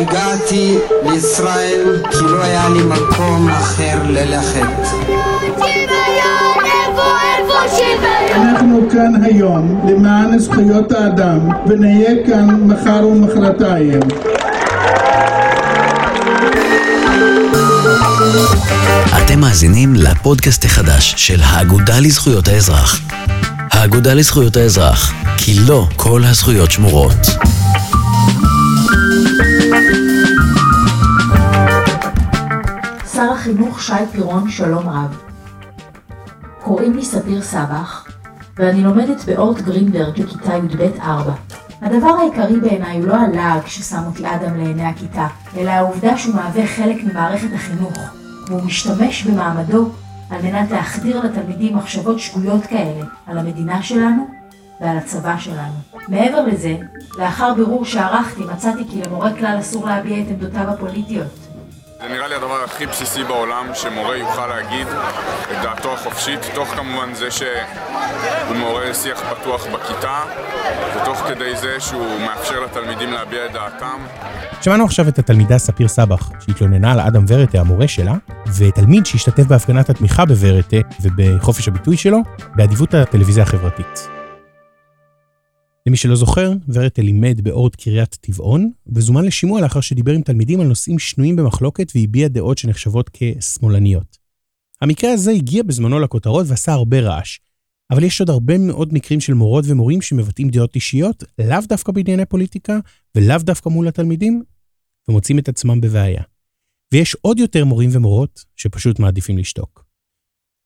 הגעתי לישראל כי לא היה לי מקום אחר ללכת. אנחנו כאן היום למען זכויות האדם ונהיה כאן מחר ומחרתיים. אתם מאזינים לפודקאסט החדש של האגודה לזכויות האזרח. האגודה לזכויות האזרח, כי לא כל הזכויות שמורות. שר החינוך שי פירון, שלום רב. קוראים לי ספיר סבח, ואני לומדת באורט גרינברג לכיתה י"ב-4. הדבר העיקרי בעיניי הוא לא הלעג ששם אותי אדם לעיני הכיתה, אלא העובדה שהוא מהווה חלק ממערכת החינוך, והוא משתמש במעמדו על מנת להחדיר לתלמידים מחשבות שגויות כאלה על המדינה שלנו ועל הצבא שלנו. מעבר לזה, לאחר בירור שערכתי מצאתי כי למורה כלל אסור להביע את עמדותיו הפוליטיות. זה נראה לי הדבר הכי בסיסי בעולם, שמורה יוכל להגיד את דעתו החופשית, תוך כמובן זה שהוא מעורר שיח פתוח בכיתה, ותוך כדי זה שהוא מאפשר לתלמידים להביע את דעתם. שמענו עכשיו את התלמידה ספיר סבח, שהתלוננה על אדם ורטה, המורה שלה, ותלמיד שהשתתף בהפגנת התמיכה בוורטה ובחופש הביטוי שלו, באדיבות הטלוויזיה החברתית. למי שלא זוכר, ורטה לימד באורט קריית טבעון, וזומן לשימוע לאחר שדיבר עם תלמידים על נושאים שנויים במחלוקת והביע דעות שנחשבות כשמאלניות. המקרה הזה הגיע בזמנו לכותרות ועשה הרבה רעש, אבל יש עוד הרבה מאוד מקרים של מורות ומורים שמבטאים דעות אישיות, לאו דווקא בענייני פוליטיקה, ולאו דווקא מול התלמידים, ומוצאים את עצמם בבעיה. ויש עוד יותר מורים ומורות שפשוט מעדיפים לשתוק.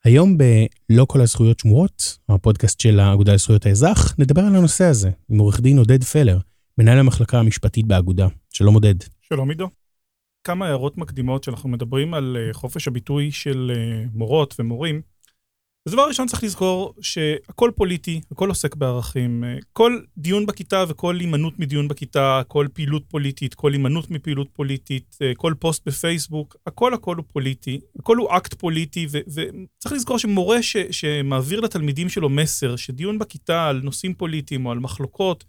היום ב"לא כל הזכויות שמורות", הפודקאסט של האגודה לזכויות האזרח, נדבר על הנושא הזה עם עורך דין עודד פלר, מנהל המחלקה המשפטית באגודה. שלום עודד. שלום עידו. כמה הערות מקדימות שאנחנו מדברים על אה, חופש הביטוי של אה, מורות ומורים. אז דבר ראשון צריך לזכור שהכל פוליטי, הכל עוסק בערכים. אה, כל דיון בכיתה וכל הימנעות מדיון בכיתה, כל פעילות פוליטית, כל הימנעות מפעילות פוליטית, אה, כל פוסט בפייסבוק, הכל הכל הוא פוליטי, הכל הוא אקט פוליטי, וצריך לזכור שמורה ש, שמעביר לתלמידים שלו מסר, שדיון בכיתה על נושאים פוליטיים או על מחלוקות,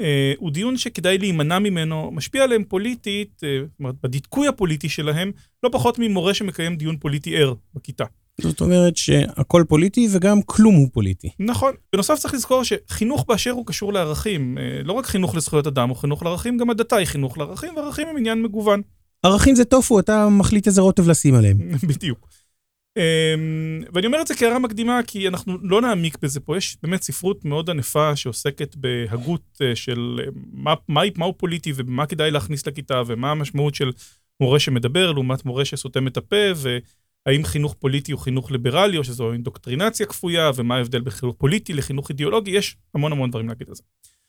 אה, הוא דיון שכדאי להימנע ממנו, משפיע עליהם פוליטית, זאת אומרת, בדיכוי הפוליטי שלהם, לא פחות ממורה שמקיים דיון פוליטי ער בכיתה. זאת אומרת שהכל פוליטי וגם כלום הוא פוליטי. נכון. בנוסף צריך לזכור שחינוך באשר הוא קשור לערכים. אה, לא רק חינוך לזכויות אדם או חינוך לערכים, גם הדתה היא חינוך לערכים, וערכים הם עניין מגוון. ערכים זה טופו, אתה מחליט איזה רוטב לשים עליהם. בדיוק. אמ, ואני אומר את זה כהערה מקדימה, כי אנחנו לא נעמיק בזה פה. יש באמת ספרות מאוד ענפה שעוסקת בהגות אה, של אה, מה, מה, מהו פוליטי ומה כדאי להכניס לכיתה, ומה המשמעות של מורה שמדבר לעומת מורה שסותם את הפה, והאם חינוך פוליטי הוא חינוך ליברלי, או שזו אינדוקטרינציה כפויה, ומה ההבדל בין חינוך פוליטי לחינוך אידיאולוגי, יש המון המון דברים להגיד על זה.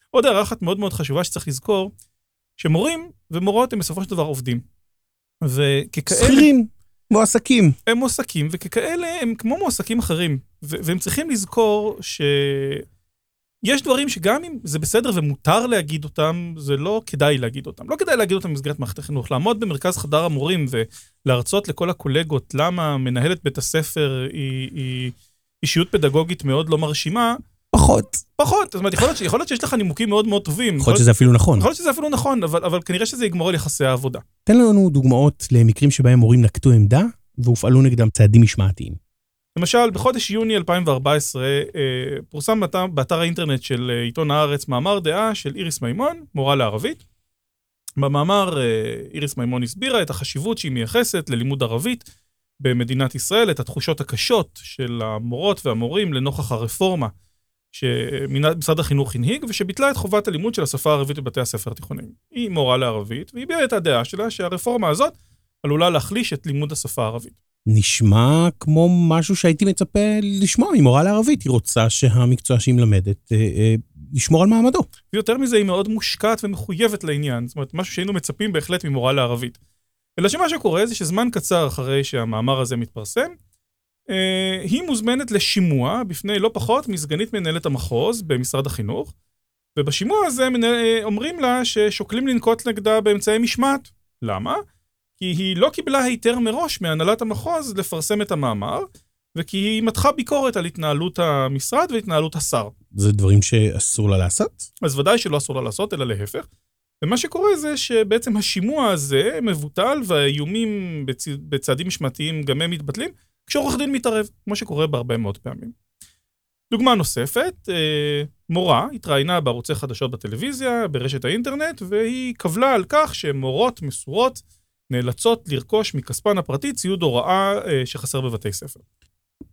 עוד הערה אחת מאוד מאוד חשובה שצריך לזכור, שמורים ומורות הם בסופו של דבר עובדים. וככאלה... שכירים. מועסקים. הם מועסקים, וככאלה הם כמו מועסקים אחרים. והם צריכים לזכור שיש דברים שגם אם זה בסדר ומותר להגיד אותם, זה לא כדאי להגיד אותם. לא כדאי להגיד אותם במסגרת מערכת החינוך. לעמוד במרכז חדר המורים ולהרצות לכל הקולגות למה מנהלת בית הספר היא, היא אישיות פדגוגית מאוד לא מרשימה, פחות. פחות, זאת אומרת, יכול להיות, יכול להיות שיש לך נימוקים מאוד מאוד טובים. יכול להיות שזה אפילו נכון. יכול להיות שזה אפילו נכון, אבל, אבל כנראה שזה יגמור על יחסי העבודה. תן לנו דוגמאות למקרים שבהם מורים נקטו עמדה והופעלו נגדם צעדים משמעתיים. למשל, בחודש יוני 2014 אה, פורסם באתר, באתר האינטרנט של אה, עיתון הארץ מאמר דעה של איריס מימון, מורה לערבית. במאמר אה, איריס מימון הסבירה את החשיבות שהיא מייחסת ללימוד ערבית במדינת ישראל, את התחושות הקשות של המורות והמורים לנוכח הרפורמה שמשרד החינוך הנהיג, ושביטלה את חובת הלימוד של השפה הערבית בבתי הספר התיכוניים. היא מורה לערבית, והיא הביעה את הדעה שלה שהרפורמה הזאת עלולה להחליש את לימוד השפה הערבית. נשמע כמו משהו שהייתי מצפה לשמוע ממורה לערבית. היא רוצה שהמקצוע שהיא מלמדת אה, אה, ישמור על מעמדו. ויותר מזה, היא מאוד מושקעת ומחויבת לעניין. זאת אומרת, משהו שהיינו מצפים בהחלט ממורה לערבית. אלא שמה שקורה זה שזמן קצר אחרי שהמאמר הזה מתפרסם, אה, היא מוזמנת לשימוע בפני לא פחות מסגנית מנהלת המחוז במשרד החינוך, ובשימוע הזה אומרים לה ששוקלים לנקוט נגדה באמצעי משמעת. למה? כי היא לא קיבלה היתר מראש מהנהלת המחוז לפרסם את המאמר, וכי היא מתחה ביקורת על התנהלות המשרד והתנהלות השר. זה דברים שאסור לה לעשות? אז ודאי שלא אסור לה לעשות, אלא להפך. ומה שקורה זה שבעצם השימוע הזה מבוטל והאיומים בצ... בצעדים משמעתיים גם הם מתבטלים, כשעורך דין מתערב, כמו שקורה בהרבה מאוד פעמים. דוגמה נוספת, אה, מורה התראיינה בערוצי חדשות בטלוויזיה, ברשת האינטרנט, והיא קבלה על כך שמורות מסורות נאלצות לרכוש מכספן הפרטי ציוד הוראה אה, שחסר בבתי ספר.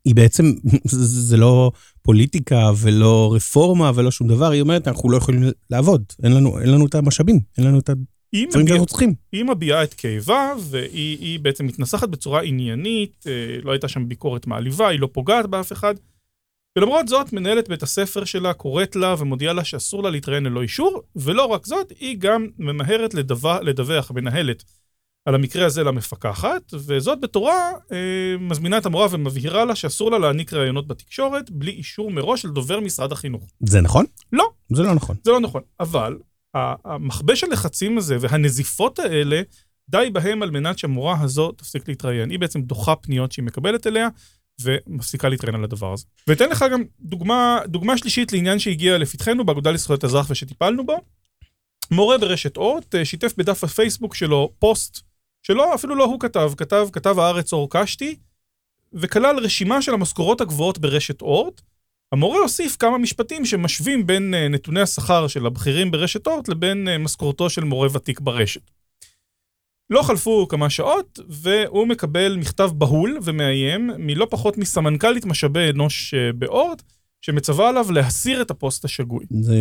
היא בעצם, זה לא פוליטיקה ולא רפורמה ולא שום דבר, היא אומרת, אנחנו לא יכולים לעבוד, אין לנו, אין לנו את המשאבים, אין לנו את הדברים שאנחנו צריכים. היא מביעה את כאבה, והיא בעצם מתנסחת בצורה עניינית, אה, לא הייתה שם ביקורת מעליבה, היא לא פוגעת באף אחד. ולמרות זאת, מנהלת בית הספר שלה קוראת לה ומודיעה לה שאסור לה להתראיין ללא אישור, ולא רק זאת, היא גם ממהרת לדווח, לדווח, מנהלת, על המקרה הזה למפקחת, וזאת בתורה אה, מזמינה את המורה ומבהירה לה שאסור לה להעניק ראיונות בתקשורת בלי אישור מראש של דובר משרד החינוך. זה נכון? לא. זה לא נכון. זה לא נכון, אבל המכבש הלחצים הזה והנזיפות האלה, די בהם על מנת שהמורה הזו תפסיק להתראיין. היא בעצם דוחה פניות שהיא מקבלת אליה, ומפסיקה להתראיין על הדבר הזה. ואתן לך גם דוגמה, דוגמה שלישית לעניין שהגיע לפתחנו באגודה לזכויות אזרח ושטיפלנו בו. מורה ברשת אורט אה, שיתף בדף הפייסבוק שלו פוסט שלא, אפילו לא הוא כתב, כתב, כתב הארץ אור קשתי, וכלל רשימה של המשכורות הגבוהות ברשת אורט. המורה הוסיף כמה משפטים שמשווים בין אה, נתוני השכר של הבכירים ברשת אורט לבין אה, משכורתו של מורה ותיק ברשת. לא חלפו כמה שעות, והוא מקבל מכתב בהול ומאיים מלא פחות מסמנכ"לית משאבי אנוש אה, באורט, שמצווה עליו להסיר את הפוסט השגוי. זה,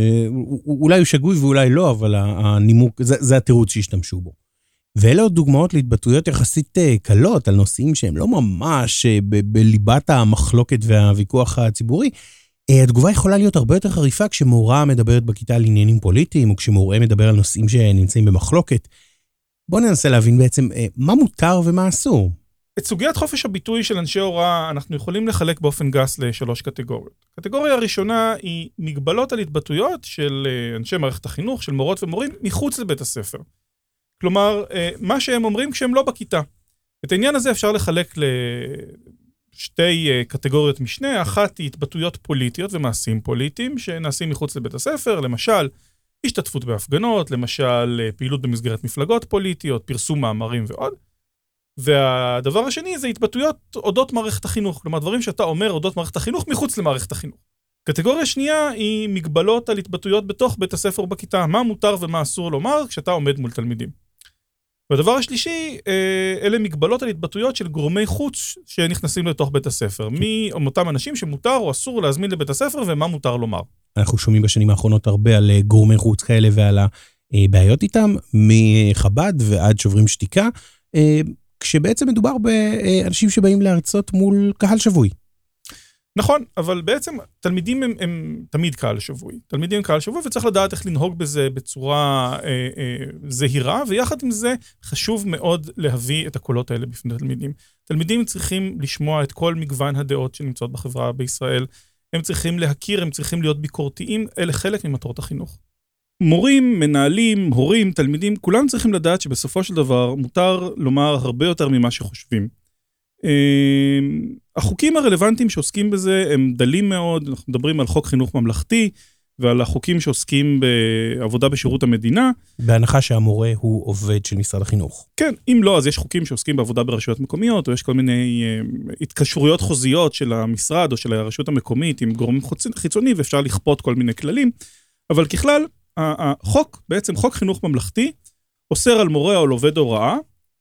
אולי הוא שגוי ואולי לא, אבל הנימוק, זה, זה התירוץ שהשתמשו בו. ואלה עוד דוגמאות להתבטאויות יחסית אה, קלות על נושאים שהם לא ממש אה, בליבת המחלוקת והוויכוח הציבורי. אה, התגובה יכולה להיות הרבה יותר חריפה כשמורה מדברת בכיתה על עניינים פוליטיים, או כשמורה מדבר על נושאים שנמצאים במחלוקת. בואו ננסה להבין בעצם מה מותר ומה אסור. את סוגיית חופש הביטוי של אנשי הוראה אנחנו יכולים לחלק באופן גס לשלוש קטגוריות. הקטגוריה הראשונה היא מגבלות על התבטאויות של אנשי מערכת החינוך, של מורות ומורים, מחוץ לבית הספר. כלומר, אה, מה שהם אומרים כשהם לא בכיתה. את העניין הזה אפשר לחלק לשתי אה, קטגוריות משנה, אחת היא התבטאויות פוליטיות ומעשים פוליטיים שנעשים מחוץ לבית הספר, למשל, השתתפות בהפגנות, למשל, אה, פעילות במסגרת מפלגות פוליטיות, פרסום מאמרים ועוד. והדבר השני זה התבטאויות אודות מערכת החינוך, כלומר דברים שאתה אומר אודות מערכת החינוך מחוץ למערכת החינוך. קטגוריה שנייה היא מגבלות על התבטאויות בתוך בית הספר בכיתה, מה מותר ומה אסור לומר כשאתה עומד מול תלמידים. והדבר השלישי, אה, אלה מגבלות על התבטאויות של גורמי חוץ שנכנסים לתוך בית הספר. מי הם אותם אנשים שמותר או אסור להזמין לבית הספר ומה מותר לומר. אנחנו שומעים בשנים האחרונות הרבה על אה, גורמי חוץ כאלה ועל הבעיות איתם, מחב"ד ועד שוברים שתיקה, אה, כשבעצם מדובר באנשים שבאים להרצות מול קהל שבוי. נכון, אבל בעצם תלמידים הם, הם תמיד קהל שבוי. תלמידים הם קהל שבוי וצריך לדעת איך לנהוג בזה בצורה אה, אה, זהירה, ויחד עם זה חשוב מאוד להביא את הקולות האלה בפני תלמידים. תלמידים צריכים לשמוע את כל מגוון הדעות שנמצאות בחברה בישראל. הם צריכים להכיר, הם צריכים להיות ביקורתיים, אלה חלק ממטרות החינוך. מורים, מנהלים, הורים, תלמידים, כולם צריכים לדעת שבסופו של דבר מותר לומר הרבה יותר ממה שחושבים. אמ, החוקים הרלוונטיים שעוסקים בזה הם דלים מאוד, אנחנו מדברים על חוק חינוך ממלכתי ועל החוקים שעוסקים בעבודה בשירות המדינה. בהנחה שהמורה הוא עובד של משרד החינוך. כן, אם לא, אז יש חוקים שעוסקים בעבודה ברשויות מקומיות, או יש כל מיני uh, התקשרויות חוזיות של המשרד או של הרשות המקומית עם גורם חיצוני, ואפשר לכפות כל מיני כללים. אבל ככלל, החוק, בעצם חוק חינוך ממלכתי, אוסר על מורה או על עובד הוראה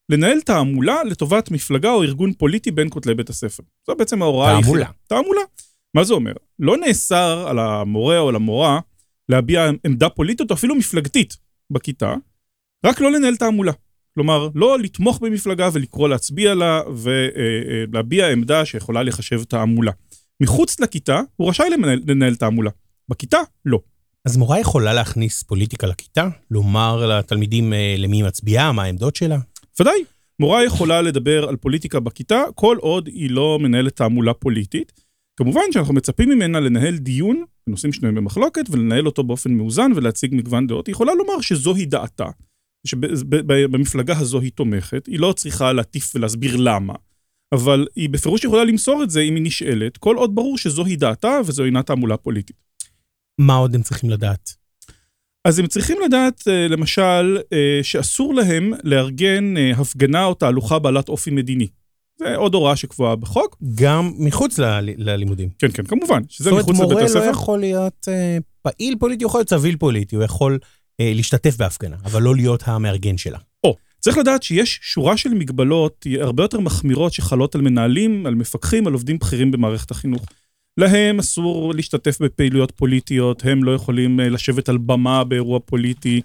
לנהל תעמולה לטובת מפלגה או ארגון פוליטי בין כותלי בית הספר. זו בעצם ההוראה היחידה. תעמולה. תעמולה. מה זה אומר? לא נאסר על המורה או על המורה להביע עמדה פוליטית או אפילו מפלגתית בכיתה, רק לא לנהל תעמולה. כלומר, לא לתמוך במפלגה ולקרוא להצביע לה ולהביע עמדה שיכולה לחשב תעמולה. מחוץ לכיתה הוא רשאי לנהל, לנהל תעמולה. בכיתה, לא. אז מורה יכולה להכניס פוליטיקה לכיתה? לומר לתלמידים אה, למי היא מצביעה, מה העמדות שלה? ודאי, מורה יכולה לדבר על פוליטיקה בכיתה, כל עוד היא לא מנהלת תעמולה פוליטית. כמובן שאנחנו מצפים ממנה לנהל דיון בנושאים שנויים במחלוקת, ולנהל אותו באופן מאוזן ולהציג מגוון דעות. היא יכולה לומר שזוהי דעתה, שבמפלגה הזו היא תומכת, היא לא צריכה להטיף ולהסביר למה. אבל היא בפירוש יכולה למסור את זה אם היא נשאלת, כל עוד ברור שזוהי דעתה וזו אינה תעמולה פוליטית. מה עוד הם צריכים לדעת? אז הם צריכים לדעת, אה, למשל, אה, שאסור להם לארגן אה, הפגנה או תהלוכה בעלת אופי מדיני. זה עוד הוראה שקבועה בחוק. גם מחוץ ל- ללימודים. כן, כן, כמובן, שזה זאת אומרת, מחוץ לבית מורה הספר. לא יכול להיות אה, פעיל פוליטי, הוא יכול להיות צביל פוליטי, הוא יכול אה, להשתתף בהפגנה, אבל לא להיות המארגן שלה. צריך לדעת שיש שורה של מגבלות הרבה יותר מחמירות שחלות על מנהלים, על מפקחים, על עובדים בכירים במערכת החינוך. להם אסור להשתתף בפעילויות פוליטיות, הם לא יכולים אה, לשבת על במה באירוע פוליטי,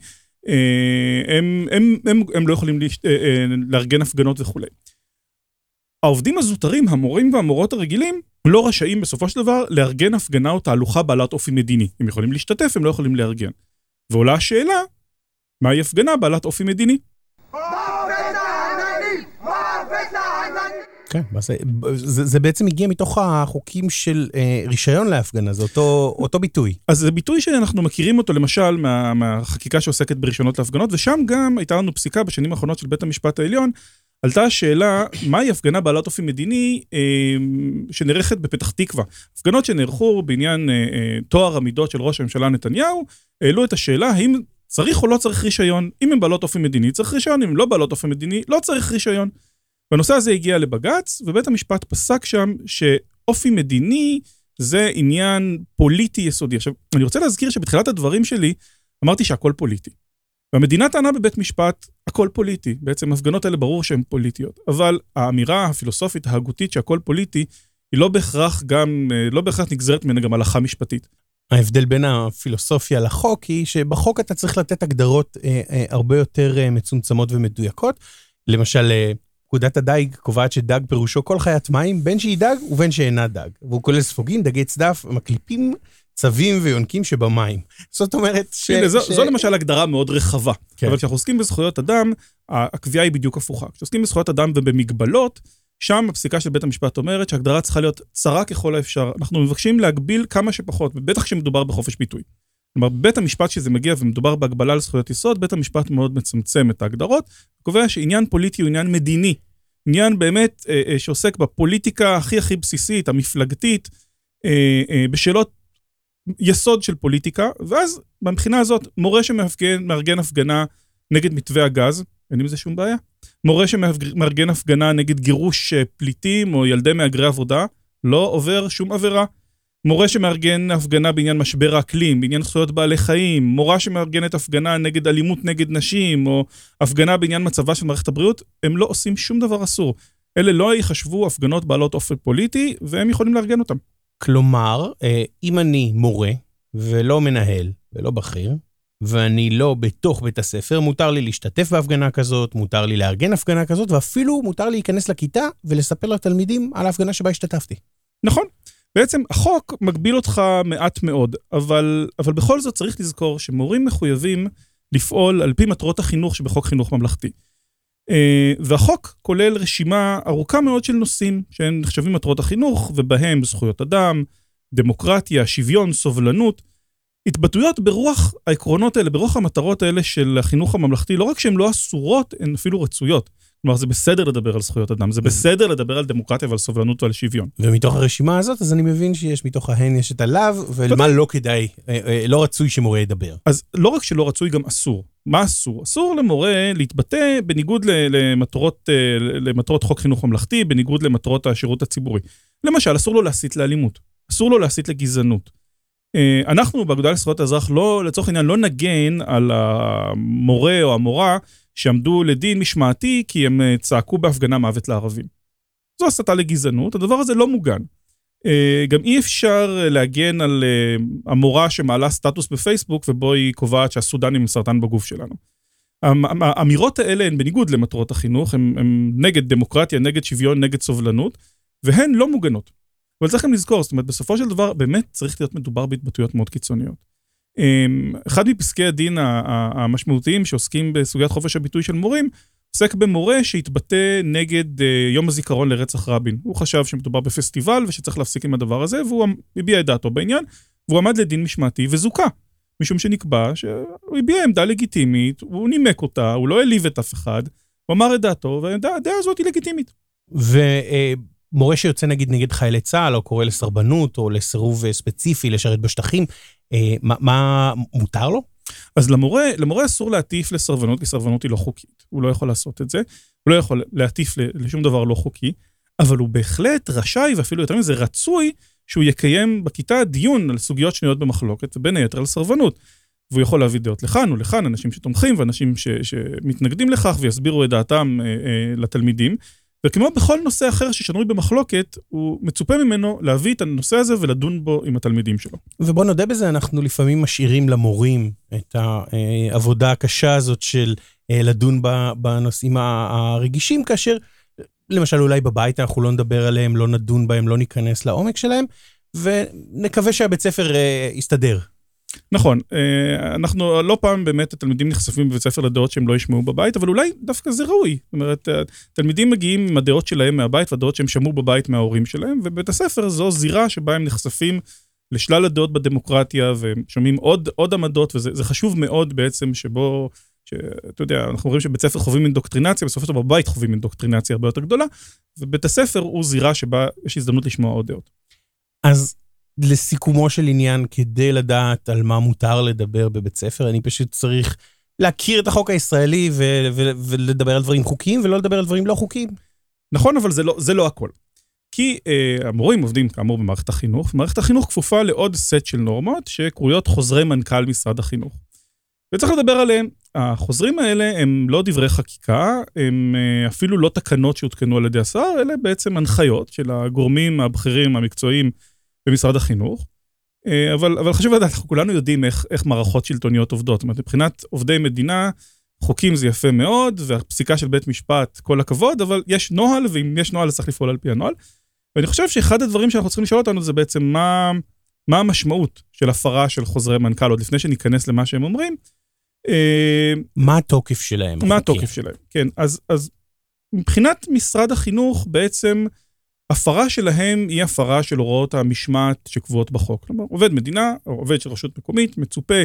אה, הם, הם, הם, הם לא יכולים להש- אה, לארגן הפגנות וכולי. העובדים הזוטרים, המורים והמורות הרגילים, לא רשאים בסופו של דבר לארגן הפגנה או תהלוכה בעלת אופי מדיני. הם יכולים להשתתף, הם לא יכולים לארגן. ועולה השאלה, מהי הפגנה בעלת אופי מדיני? כן, זה, זה, זה בעצם הגיע מתוך החוקים של אה, רישיון להפגנה, זה אותו, אותו ביטוי. אז זה ביטוי שאנחנו מכירים אותו למשל מה, מהחקיקה שעוסקת ברישיונות להפגנות, ושם גם הייתה לנו פסיקה בשנים האחרונות של בית המשפט העליון, עלתה השאלה, מהי הפגנה בעלת אופי מדיני אה, שנערכת בפתח תקווה? הפגנות שנערכו בעניין אה, אה, טוהר המידות של ראש הממשלה נתניהו, העלו את השאלה האם צריך או לא צריך רישיון. אם הן בעלות אופי מדיני, צריך רישיון, אם הן לא בעלות אופי מדיני, לא צריך רישיון. והנושא הזה הגיע לבג"ץ, ובית המשפט פסק שם שאופי מדיני זה עניין פוליטי יסודי. עכשיו, אני רוצה להזכיר שבתחילת הדברים שלי אמרתי שהכל פוליטי. והמדינה טענה בבית משפט, הכל פוליטי. בעצם הפגנות האלה ברור שהן פוליטיות. אבל האמירה הפילוסופית ההגותית שהכל פוליטי, היא לא בהכרח גם, לא בהכרח נגזרת ממנה גם הלכה משפטית. ההבדל בין הפילוסופיה לחוק היא שבחוק אתה צריך לתת הגדרות אה, אה, הרבה יותר אה, מצומצמות ומדויקות. למשל, אה, פקודת הדייג קובעת שדג פירושו כל חיית מים, בין שהיא דג ובין שאינה דג. והוא כולל ספוגים, דגי צדף, מקליפים, צבים ויונקים שבמים. זאת אומרת ש... הנה, זו, ש... זו למשל הגדרה מאוד רחבה. כן. אבל כשאנחנו עוסקים בזכויות אדם, הקביעה היא בדיוק הפוכה. כשעוסקים בזכויות אדם ובמגבלות, שם הפסיקה של בית המשפט אומרת שההגדרה צריכה להיות צרה ככל האפשר. אנחנו מבקשים להגביל כמה שפחות, ובטח כשמדובר בחופש ביטוי. כלומר, בית המשפט שזה מגיע ומדובר בהגבלה על זכויות יסוד, בית המשפט מאוד מצמצם את ההגדרות, קובע שעניין פוליטי הוא עניין מדיני. עניין באמת אה, אה, שעוסק בפוליטיקה הכי הכי בסיסית, המפלגתית, אה, אה, בשאלות יסוד של פוליטיקה, ואז מבחינה הזאת, מורה שמארגן הפגנה נגד מתווה הגז, אין עם זה שום בעיה. מורה שמארגן הפגנה נגד גירוש אה, פליטים או ילדי מהגרי עבודה, לא עובר שום עבירה. מורה שמארגן הפגנה בעניין משבר האקלים, בעניין זכויות בעלי חיים, מורה שמארגנת הפגנה נגד אלימות נגד נשים, או הפגנה בעניין מצבה של מערכת הבריאות, הם לא עושים שום דבר אסור. אלה לא ייחשבו הפגנות בעלות אופי פוליטי, והם יכולים לארגן אותם. כלומר, אה, אם אני מורה ולא מנהל ולא בכיר, ואני לא בתוך בית הספר, מותר לי להשתתף בהפגנה כזאת, מותר לי לארגן הפגנה כזאת, ואפילו מותר לי להיכנס לכיתה ולספר לתלמידים על ההפגנה שבה השתתפתי. נכון. בעצם החוק מגביל אותך מעט מאוד, אבל, אבל בכל זאת צריך לזכור שמורים מחויבים לפעול על פי מטרות החינוך שבחוק חינוך ממלכתי. אה, והחוק כולל רשימה ארוכה מאוד של נושאים שהן נחשבים מטרות החינוך, ובהם זכויות אדם, דמוקרטיה, שוויון, סובלנות. התבטאויות ברוח העקרונות האלה, ברוח המטרות האלה של החינוך הממלכתי, לא רק שהן לא אסורות, הן אפילו רצויות. כלומר, זה בסדר לדבר על זכויות אדם, זה בסדר לדבר על דמוקרטיה ועל סובלנות ועל שוויון. ומתוך הרשימה הזאת, אז אני מבין שיש מתוך ההן יש את הלאו, ומה לא כדאי, אה, אה, לא רצוי שמורה ידבר. אז לא רק שלא רצוי, גם אסור. מה אסור? אסור למורה להתבטא בניגוד למטרות, אה, למטרות חוק חינוך ממלכתי, בניגוד למטרות השירות הציבורי. למשל, אסור לו להסית לאלימות, אסור לו להסית לגזענות. אנחנו באגודה לזכויות האזרח, לא, לצורך העניין, לא נגן על המורה או המורה שעמדו לדין משמעתי כי הם אה, צעקו בהפגנה מוות לערבים. זו הסתה לגזענות, הדבר הזה לא מוגן. אה, גם אי אפשר להגן על אה, המורה שמעלה סטטוס בפייסבוק ובו היא קובעת שהסודנים הם סרטן בגוף שלנו. האמירות האלה הן בניגוד למטרות החינוך, הן הן נגד דמוקרטיה, נגד שוויון, נגד סובלנות, והן לא מוגנות. אבל צריך גם לזכור, זאת אומרת, בסופו של דבר, באמת צריך להיות מדובר בהתבטאויות מאוד קיצוניות. אמ, אחד מפסקי הדין המשמעותיים שעוסקים בסוגיית חופש הביטוי של מורים, עוסק במורה שהתבטא נגד אה, יום הזיכרון לרצח רבין. הוא חשב שמדובר בפסטיבל ושצריך להפסיק עם הדבר הזה, והוא הביע את דעתו בעניין, והוא עמד לדין משמעתי וזוכה. משום שנקבע שהוא הביע עמדה לגיטימית, הוא נימק אותה, הוא לא העליב את אף אחד, הוא אמר את דעתו, והדעה הזאת היא לגיטימית. ומורה שיוצא נגיד נגד חיילי צה"ל, או קורא לסרבנות, או לסירוב ספציפי לשרת בשטחים, אה, מה, מה מותר לו? אז למורה, למורה אסור להטיף לסרבנות, כי סרבנות היא לא חוקית. הוא לא יכול לעשות את זה. הוא לא יכול להטיף לשום דבר לא חוקי, אבל הוא בהחלט רשאי, ואפילו יותר מזה, רצוי, שהוא יקיים בכיתה דיון על סוגיות שנויות במחלוקת, ובין היתר על סרבנות. והוא יכול להביא דעות לכאן ולכאן, אנשים שתומכים ואנשים ש, שמתנגדים לכך ויסבירו את דעתם אה, אה, לתלמידים. וכמו בכל נושא אחר ששנוי במחלוקת, הוא מצופה ממנו להביא את הנושא הזה ולדון בו עם התלמידים שלו. ובוא נודה בזה, אנחנו לפעמים משאירים למורים את העבודה הקשה הזאת של אה, לדון בנושאים הרגישים, כאשר למשל אולי בבית אנחנו לא נדבר עליהם, לא נדון בהם, לא ניכנס לעומק שלהם, ונקווה שהבית ספר אה, יסתדר. נכון, אה, אנחנו לא פעם באמת התלמידים נחשפים בבית ספר לדעות שהם לא ישמעו בבית, אבל אולי דווקא זה ראוי. זאת אומרת, תלמידים מגיעים עם הדעות שלהם מהבית והדעות שהם שמעו בבית מההורים שלהם, ובית הספר זו זירה שבה הם נחשפים לשלל הדעות בדמוקרטיה, והם שומעים עוד, עוד עמדות, וזה חשוב מאוד בעצם שבו, שאתה יודע, אנחנו רואים שבית ספר חווים אינדוקטרינציה, בסופו של דבר בבית חווים אינדוקטרינציה הרבה יותר גדולה, ובית הספר הוא זירה שבה יש הזדמנות לשמוע עוד דעות. אז לסיכומו של עניין, כדי לדעת על מה מותר לדבר בבית ספר, אני פשוט צריך להכיר את החוק הישראלי ו- ו- ולדבר על דברים חוקיים, ולא לדבר על דברים לא חוקיים. נכון, אבל זה לא, זה לא הכל. כי אה, המורים עובדים כאמור במערכת החינוך, ומערכת החינוך כפופה לעוד סט של נורמות שקרויות חוזרי מנכ"ל משרד החינוך. וצריך לדבר עליהם. החוזרים האלה הם לא דברי חקיקה, הם אה, אפילו לא תקנות שהותקנו על ידי השר, אלה בעצם הנחיות של הגורמים הבכירים המקצועיים במשרד החינוך. אה, אבל, אבל חשוב לדעת, אנחנו כולנו יודעים איך, איך מערכות שלטוניות עובדות. זאת אומרת, מבחינת עובדי מדינה, חוקים זה יפה מאוד, והפסיקה של בית משפט, כל הכבוד, אבל יש נוהל, ואם יש נוהל אז צריך לפעול על פי הנוהל. ואני חושב שאחד הדברים שאנחנו צריכים לשאול אותנו זה בעצם מה, מה המשמעות של הפרה של חוזרי מנכ"ל, עוד לפני שניכנס למה שהם אומרים. אה, מה התוקף שלהם? מה התוקף שלהם, כן. אז, אז מבחינת משרד החינוך, בעצם הפרה שלהם היא הפרה של הוראות המשמעת שקבועות בחוק. כלומר, עובד מדינה או עובד של רשות מקומית מצופה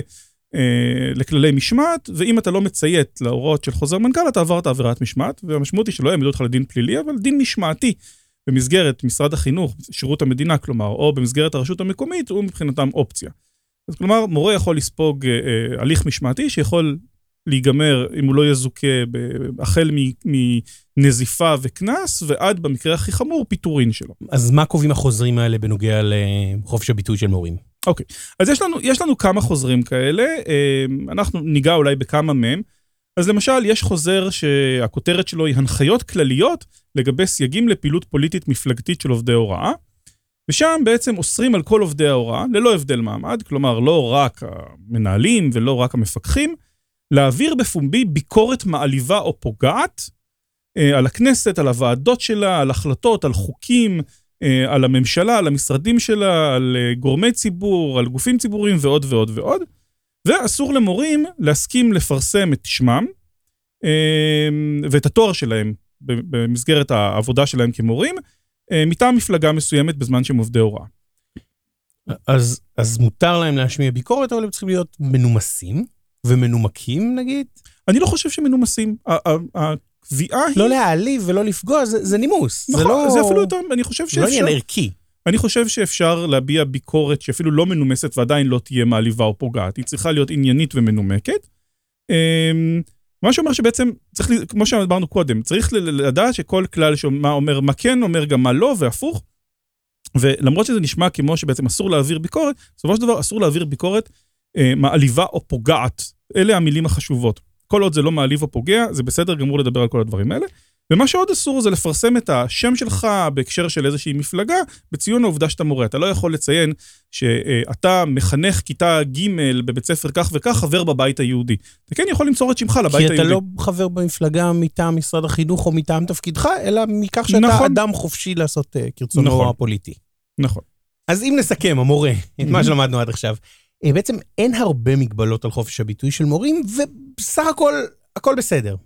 אה, לכללי משמעת, ואם אתה לא מציית להוראות של חוזר מנכ"ל, אתה עברת עבירת משמעת, והמשמעות היא שלא יעמידו אותך לדין פלילי, אבל דין משמעתי במסגרת משרד החינוך, שירות המדינה כלומר, או במסגרת הרשות המקומית, הוא מבחינתם אופציה. אז כלומר, מורה יכול לספוג אה, אה, הליך משמעתי שיכול להיגמר, אם הוא לא יזוכה, החל מנזיפה וקנס, ועד, במקרה הכי חמור, פיטורין שלו. אז מה קובעים החוזרים האלה בנוגע לחופש הביטוי של מורים? אוקיי, אז יש לנו, יש לנו כמה חוזרים כאלה, אה, אנחנו ניגע אולי בכמה מהם. אז למשל, יש חוזר שהכותרת שלו היא הנחיות כלליות לגבי סייגים לפעילות פוליטית מפלגתית של עובדי הוראה, ושם בעצם אוסרים על כל עובדי ההוראה, ללא הבדל מעמד, כלומר, לא רק המנהלים ולא רק המפקחים, להעביר בפומבי ביקורת מעליבה או פוגעת אה, על הכנסת, על הוועדות שלה, על החלטות, על חוקים, אה, על הממשלה, על המשרדים שלה, על אה, גורמי ציבור, על גופים ציבוריים ועוד ועוד ועוד. ואסור למורים להסכים לפרסם את שמם אה, ואת התואר שלהם במסגרת העבודה שלהם כמורים, אה, מטעם מפלגה מסוימת בזמן שהם עובדי הוראה. אז, אז מותר להם להשמיע ביקורת, אבל הם צריכים להיות מנומסים ומנומקים נגיד? אני לא חושב שמנומסים. הקביעה היא... לא להעליב ולא לפגוע, זה, זה נימוס. נכון, זה, לא... זה אפילו יותר, אני חושב שאפשר... לא עניין ערכי. אני חושב שאפשר להביע ביקורת שאפילו לא מנומסת ועדיין לא תהיה מעליבה או פוגעת. היא צריכה להיות עניינית ומנומקת. אמ, מה שאומר שבעצם, צריך, כמו שאמרנו קודם, צריך לדעת שכל כלל שמה אומר מה כן, אומר גם מה לא, והפוך. ולמרות שזה נשמע כמו שבעצם אסור להעביר ביקורת, בסופו של דבר אסור להעביר ביקורת אה, מעליבה או פוגעת. אלה המילים החשובות. כל עוד זה לא מעליב או פוגע, זה בסדר גמור לדבר על כל הדברים האלה. ומה שעוד אסור זה לפרסם את השם שלך בהקשר של איזושהי מפלגה, בציון העובדה שאתה מורה. אתה לא יכול לציין שאתה מחנך כיתה ג' בבית ספר כך וכך, חבר בבית היהודי. אתה כן יכול למסור את שמך לבית היהודי. כי אתה לא חבר במפלגה מטעם משרד החינוך או מטעם תפקידך, אלא מכך שאתה נכון. אדם חופשי לעשות אה, כרצונו נכון. הפוליטי. נכון. אז אם נסכם, המורה, את מה שלמדנו עד עכשיו, בעצם אין הרבה מגבלות על חופש הביטוי של מורים, ובסך הכל, הכל בסדר.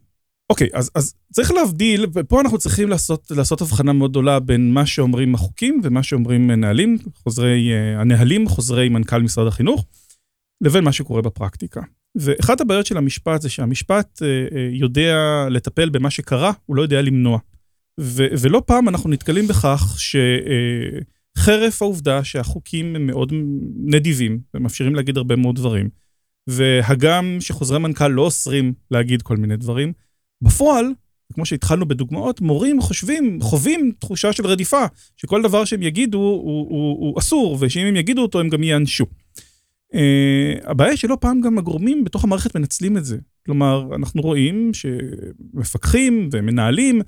אוקיי, okay, אז, אז צריך להבדיל, ופה אנחנו צריכים לעשות, לעשות הבחנה מאוד גדולה בין מה שאומרים החוקים ומה שאומרים נהלים, חוזרי, uh, הנהלים, חוזרי מנכ"ל משרד החינוך. לבין מה שקורה בפרקטיקה. ואחת הבעיות של המשפט זה שהמשפט אה, אה, יודע לטפל במה שקרה, הוא לא יודע למנוע. ו- ולא פעם אנחנו נתקלים בכך שחרף העובדה שהחוקים הם מאוד נדיבים ומאפשרים להגיד הרבה מאוד דברים, והגם שחוזרי מנכ"ל לא אוסרים להגיד כל מיני דברים, בפועל, כמו שהתחלנו בדוגמאות, מורים חושבים, חווים תחושה של רדיפה, שכל דבר שהם יגידו הוא, הוא, הוא, הוא אסור, ושאם הם יגידו אותו הם גם ייענשו. Uh, הבעיה שלא פעם גם הגורמים בתוך המערכת מנצלים את זה. כלומר, אנחנו רואים שמפקחים ומנהלים,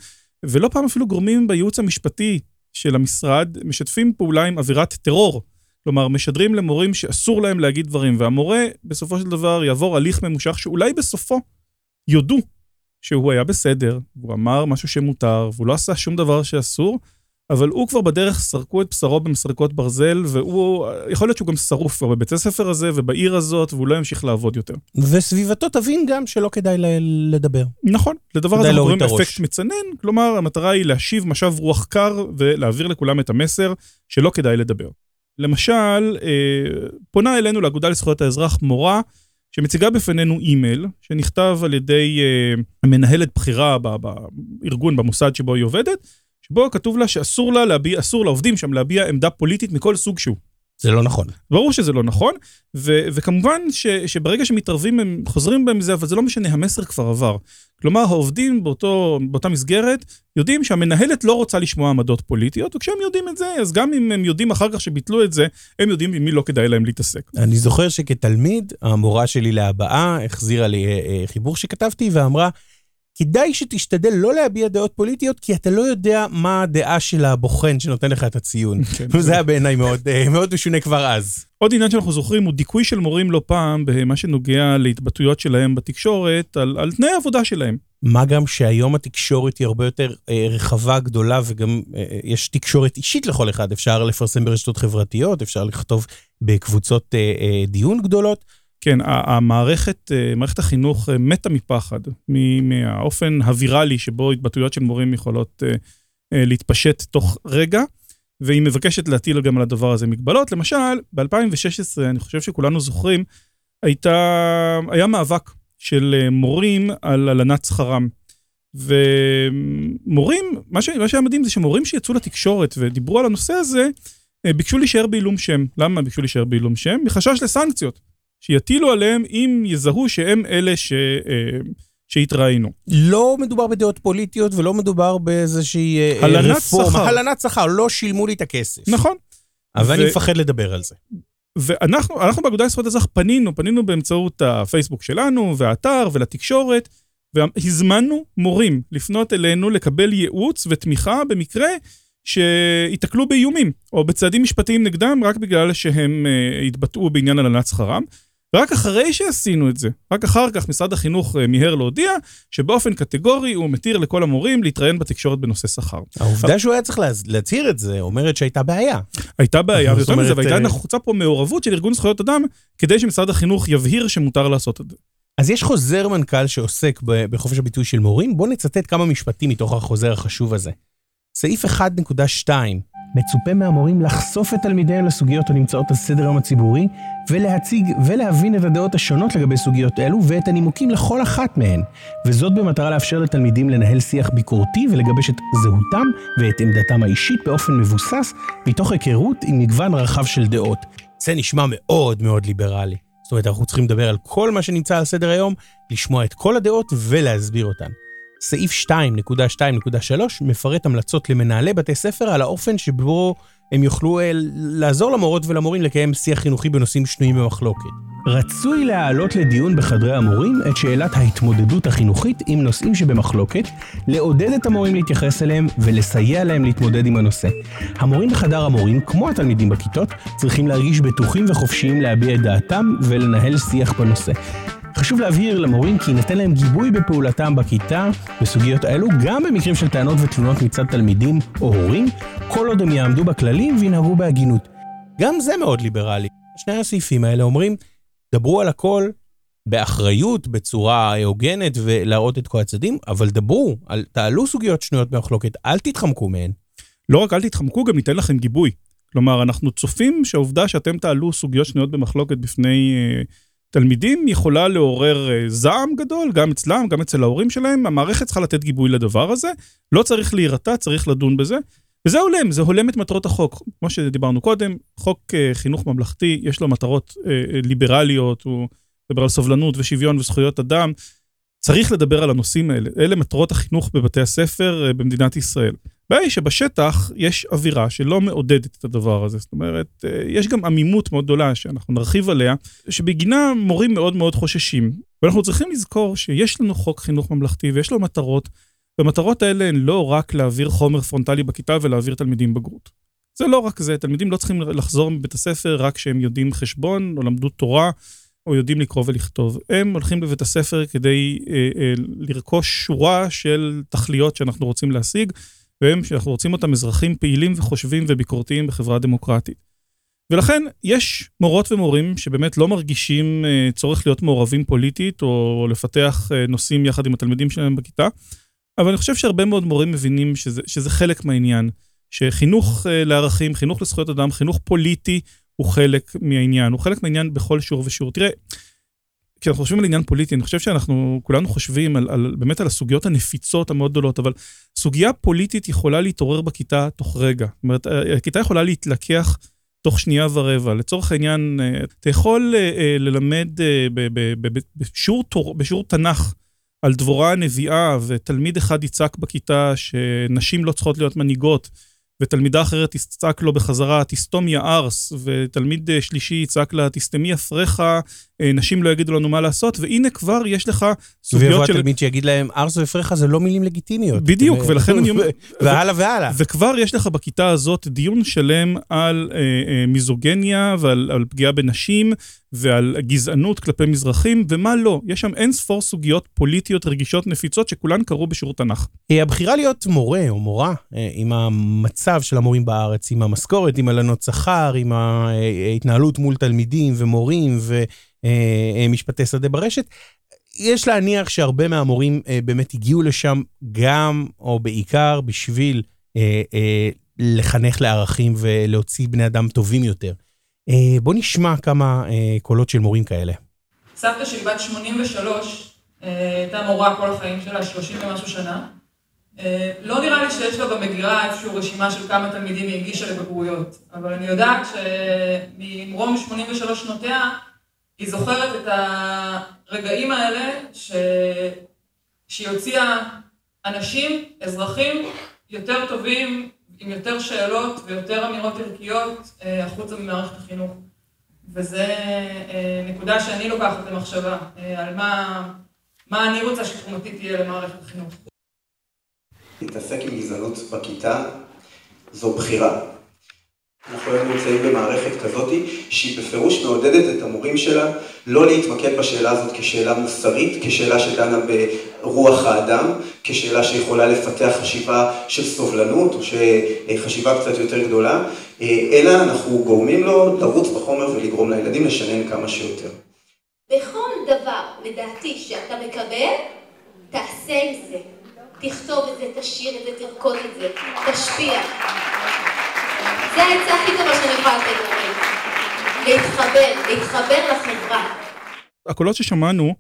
ולא פעם אפילו גורמים בייעוץ המשפטי של המשרד, משתפים פעולה עם אווירת טרור. כלומר, משדרים למורים שאסור להם להגיד דברים, והמורה בסופו של דבר יעבור הליך ממושך שאולי בסופו יודו שהוא היה בסדר, והוא אמר משהו שמותר, והוא לא עשה שום דבר שאסור, אבל הוא כבר בדרך סרקו את בשרו במסרקות ברזל, והוא, יכול להיות שהוא גם שרוף כבר בבית הספר הזה ובעיר הזאת, והוא לא ימשיך לעבוד יותר. וסביבתו תבין גם שלא כדאי לדבר. נכון, לדבר הזה אנחנו קוראים אפקט מצנן, כלומר, המטרה היא להשיב משב רוח קר ולהעביר לכולם את המסר שלא כדאי לדבר. למשל, אה, פונה אלינו לאגודה לזכויות האזרח מורה, שמציגה בפנינו אימייל, שנכתב על ידי אה, מנהלת בכירה בארגון, במוסד שבו היא עובדת, שבו כתוב לה שאסור לה להביע, אסור לעובדים שם להביע עמדה פוליטית מכל סוג שהוא. זה לא נכון. ברור שזה לא נכון, ו- וכמובן ש- שברגע שמתערבים הם חוזרים בהם מזה, אבל זה לא משנה, המסר כבר עבר. כלומר, העובדים באותו, באותה מסגרת יודעים שהמנהלת לא רוצה לשמוע עמדות פוליטיות, וכשהם יודעים את זה, אז גם אם הם יודעים אחר כך שביטלו את זה, הם יודעים עם מי לא כדאי להם להתעסק. אני זוכר שכתלמיד, המורה שלי להבעה החזירה לי אה, אה, חיבור שכתבתי ואמרה, כדאי שתשתדל לא להביע דעות פוליטיות, כי אתה לא יודע מה הדעה של הבוחן שנותן לך את הציון. כן. וזה היה בעיניי מאוד, אה, מאוד משונה כבר אז. עוד עניין שאנחנו זוכרים הוא דיכוי של מורים לא פעם במה שנוגע להתבטאויות שלהם בתקשורת על, על תנאי העבודה שלהם. מה גם שהיום התקשורת היא הרבה יותר אה, רחבה, גדולה, וגם אה, אה יש תקשורת אישית לכל אחד. אפשר לפרסם ברשתות חברתיות, אפשר לכתוב בקבוצות אה, אה, דיון גדולות. כן, המערכת, אה, מערכת החינוך אה, מתה מפחד, מהאופן הוויראלי שבו התבטאויות של מורים יכולות אה, להתפשט תוך רגע, והיא מבקשת להטיל גם על הדבר הזה מגבלות. למשל, ב-2016, אני חושב שכולנו זוכרים, הייתה, היה מאבק של מורים על הלנת שכרם. ומורים, מה, ש, מה שהיה מדהים זה שמורים שיצאו לתקשורת ודיברו על הנושא הזה, ביקשו להישאר בעילום שם. למה ביקשו להישאר בעילום שם? מחשש לסנקציות. שיטילו עליהם אם יזהו שהם אלה ש... אה, שהתראינו. לא מדובר בדעות פוליטיות ולא מדובר באיזושהי אה, הלנת רפורמה. שכר. הלנת שכר, לא שילמו לי את הכסף. נכון. אבל ו... אני מפחד לדבר על זה. ואנחנו אנחנו באגודה לזכויות אזרח פנינו, פנינו באמצעות הפייסבוק שלנו והאתר ולתקשורת, והזמנו מורים לפנות אלינו לקבל ייעוץ ותמיכה במקרה שיתקלו באיומים, או בצעדים משפטיים נגדם רק בגלל שהם התבטאו בעניין הלנת שכרם. ורק אחרי שעשינו את זה, רק אחר כך משרד החינוך אה, מיהר להודיע שבאופן קטגורי הוא מתיר לכל המורים להתראיין בתקשורת בנושא שכר. העובדה שהוא היה צריך להצהיר את זה אומרת שהייתה בעיה. הייתה בעיה, ויותר מזה, והייתה אה, נחוצה פה מעורבות של ארגון זכויות אדם כדי שמשרד החינוך יבהיר שמותר לעשות את זה. אז יש חוזר מנכ"ל שעוסק בחופש הביטוי של מורים, בואו נצטט כמה משפטים מתוך החוזר החשוב הזה. סעיף 1.2 מצופה מהמורים לחשוף את תלמידיהם לסוגיות הנמצאות על סדר היום הציבורי, ולהציג ולהבין את הדעות השונות לגבי סוגיות אלו ואת הנימוקים לכל אחת מהן, וזאת במטרה לאפשר לתלמידים לנהל שיח ביקורתי ולגבש את זהותם ואת עמדתם האישית באופן מבוסס, מתוך היכרות עם מגוון רחב של דעות. זה נשמע מאוד מאוד ליברלי. זאת אומרת, אנחנו צריכים לדבר על כל מה שנמצא על סדר היום, לשמוע את כל הדעות ולהסביר אותן. סעיף 2.2.3 מפרט המלצות למנהלי בתי ספר על האופן שבו הם יוכלו אה, לעזור למורות ולמורים לקיים שיח חינוכי בנושאים שנויים במחלוקת. רצוי להעלות לדיון בחדרי המורים את שאלת ההתמודדות החינוכית עם נושאים שבמחלוקת, לעודד את המורים להתייחס אליהם ולסייע להם להתמודד עם הנושא. המורים בחדר המורים, כמו התלמידים בכיתות, צריכים להרגיש בטוחים וחופשיים להביע את דעתם ולנהל שיח בנושא. חשוב להבהיר למורים כי יינתן להם גיבוי בפעולתם בכיתה בסוגיות האלו, גם במקרים של טענות ותלונות מצד תלמידים או הורים, כל עוד הם יעמדו בכללים וינהגו בהגינות. גם זה מאוד ליברלי. שני הסעיפים האלה אומרים, דברו על הכל באחריות, בצורה הוגנת ולהראות את כל הצדדים, אבל דברו, על, תעלו סוגיות שנויות במחלוקת, אל תתחמקו מהן. לא רק אל תתחמקו, גם ניתן לכם גיבוי. כלומר, אנחנו צופים שהעובדה שאתם תעלו סוגיות שנויות במחלוקת בפני אה, תלמידים יכולה לעורר אה, זעם גדול, גם אצלם, גם אצל ההורים שלהם. המערכת צריכה לתת גיבוי לדבר הזה. לא צריך להירתע, צריך לדון בזה. וזה הולם, זה הולם את מטרות החוק. כמו שדיברנו קודם, חוק אה, חינוך ממלכתי, יש לו מטרות אה, ליברליות, הוא מדבר על סובלנות ושוויון וזכויות אדם. צריך לדבר על הנושאים האלה. אלה מטרות החינוך בבתי הספר במדינת ישראל. הבעיה היא שבשטח יש אווירה שלא מעודדת את הדבר הזה. זאת אומרת, אה, יש גם עמימות מאוד גדולה, שאנחנו נרחיב עליה, שבגינה מורים מאוד מאוד חוששים. ואנחנו צריכים לזכור שיש לנו חוק חינוך ממלכתי ויש לו מטרות, והמטרות האלה הן לא רק להעביר חומר פרונטלי בכיתה ולהעביר תלמידים בגרות. זה לא רק זה, תלמידים לא צריכים לחזור מבית הספר רק כשהם יודעים חשבון או למדו תורה. או יודעים לקרוא ולכתוב. הם הולכים לבית הספר כדי אה, אה, לרכוש שורה של תכליות שאנחנו רוצים להשיג, והם, שאנחנו רוצים אותם אזרחים פעילים וחושבים וביקורתיים בחברה דמוקרטית. ולכן יש מורות ומורים שבאמת לא מרגישים אה, צורך להיות מעורבים פוליטית או לפתח אה, נושאים יחד עם התלמידים שלהם בכיתה, אבל אני חושב שהרבה מאוד מורים מבינים שזה, שזה חלק מהעניין, שחינוך אה, לערכים, חינוך לזכויות אדם, חינוך פוליטי, הוא חלק מהעניין, הוא חלק מהעניין בכל שיעור ושיעור. תראה, כשאנחנו חושבים על עניין פוליטי, אני חושב שאנחנו כולנו חושבים על, על, באמת על הסוגיות הנפיצות המאוד גדולות, אבל סוגיה פוליטית יכולה להתעורר בכיתה תוך רגע. זאת אומרת, הכיתה יכולה להתלקח תוך שנייה ורבע. לצורך העניין, אה, אתה יכול אה, אה, ללמד בשיעור, תנ"ך על דבורה הנביאה, ותלמיד אחד יצעק בכיתה שנשים לא צריכות להיות מנהיגות. ותלמידה אחרת תצעק לו בחזרה, תסתום יא ארס, ותלמיד אה, שלישי יצעק לה, תסתמי אפריך, אה, נשים לא יגידו לנו מה לעשות, והנה כבר יש לך סוגיות של... ויבוא התלמיד שיגיד להם, ארס ואפריך זה לא מילים לגיטימיות. בדיוק, ולכן אני אומר... והלאה והלאה. וכבר יש לך בכיתה הזאת דיון שלם על אה, אה, מיזוגניה ועל על פגיעה בנשים, ועל גזענות כלפי מזרחים, ומה לא. יש שם אין ספור סוגיות פוליטיות רגישות נפיצות שכולן קרו בשירות תנ"ך. אה, הבחירה להיות מורה או מורה, עם המצב של המורים בארץ, עם המשכורת, עם הלנות שכר, עם ההתנהלות מול תלמידים ומורים, ו... אה, אה, משפטי שדה ברשת. יש להניח שהרבה מהמורים אה, באמת הגיעו לשם גם, או בעיקר, בשביל לחנך לערכים ולהוציא בני אדם טובים יותר. בוא נשמע כמה קולות של מורים כאלה. סבתא שלי בת 83, אה, הייתה מורה כל החיים שלה, 30 ומשהו שנה. לא נראה לי שיש לה במגירה איזושהי רשימה של כמה תלמידים היא הגישה לבגרויות, אבל אני יודעת שממרום 83 שנותיה, היא זוכרת את הרגעים האלה ש... שהיא הוציאה אנשים, אזרחים, יותר טובים, עם יותר שאלות ויותר אמירות ערכיות אה, החוצה ממערכת החינוך. וזו אה, נקודה שאני לוקחת למחשבה, אה, על מה, מה אני רוצה שתחומתי תהיה למערכת החינוך. להתעסק עם גזענות בכיתה זו בחירה. אנחנו היום נמצאים במערכת כזאת שהיא בפירוש מעודדת את המורים שלה לא להתמקד בשאלה הזאת כשאלה מוסרית, כשאלה שדנה ברוח האדם, כשאלה שיכולה לפתח חשיבה של סובלנות או חשיבה קצת יותר גדולה, אלא אנחנו גורמים לו לרוץ בחומר ולגרום לילדים לשנן כמה שיותר. בכל דבר, לדעתי, שאתה מקבל, תעשה עם זה. תכתוב את זה, תשאיר את זה, תרקוד את זה, תשפיע. זה העצה הכי טובה שאני יכולה לתת לכם. להתחבר, להתחבר לחברה. הקולות ששמענו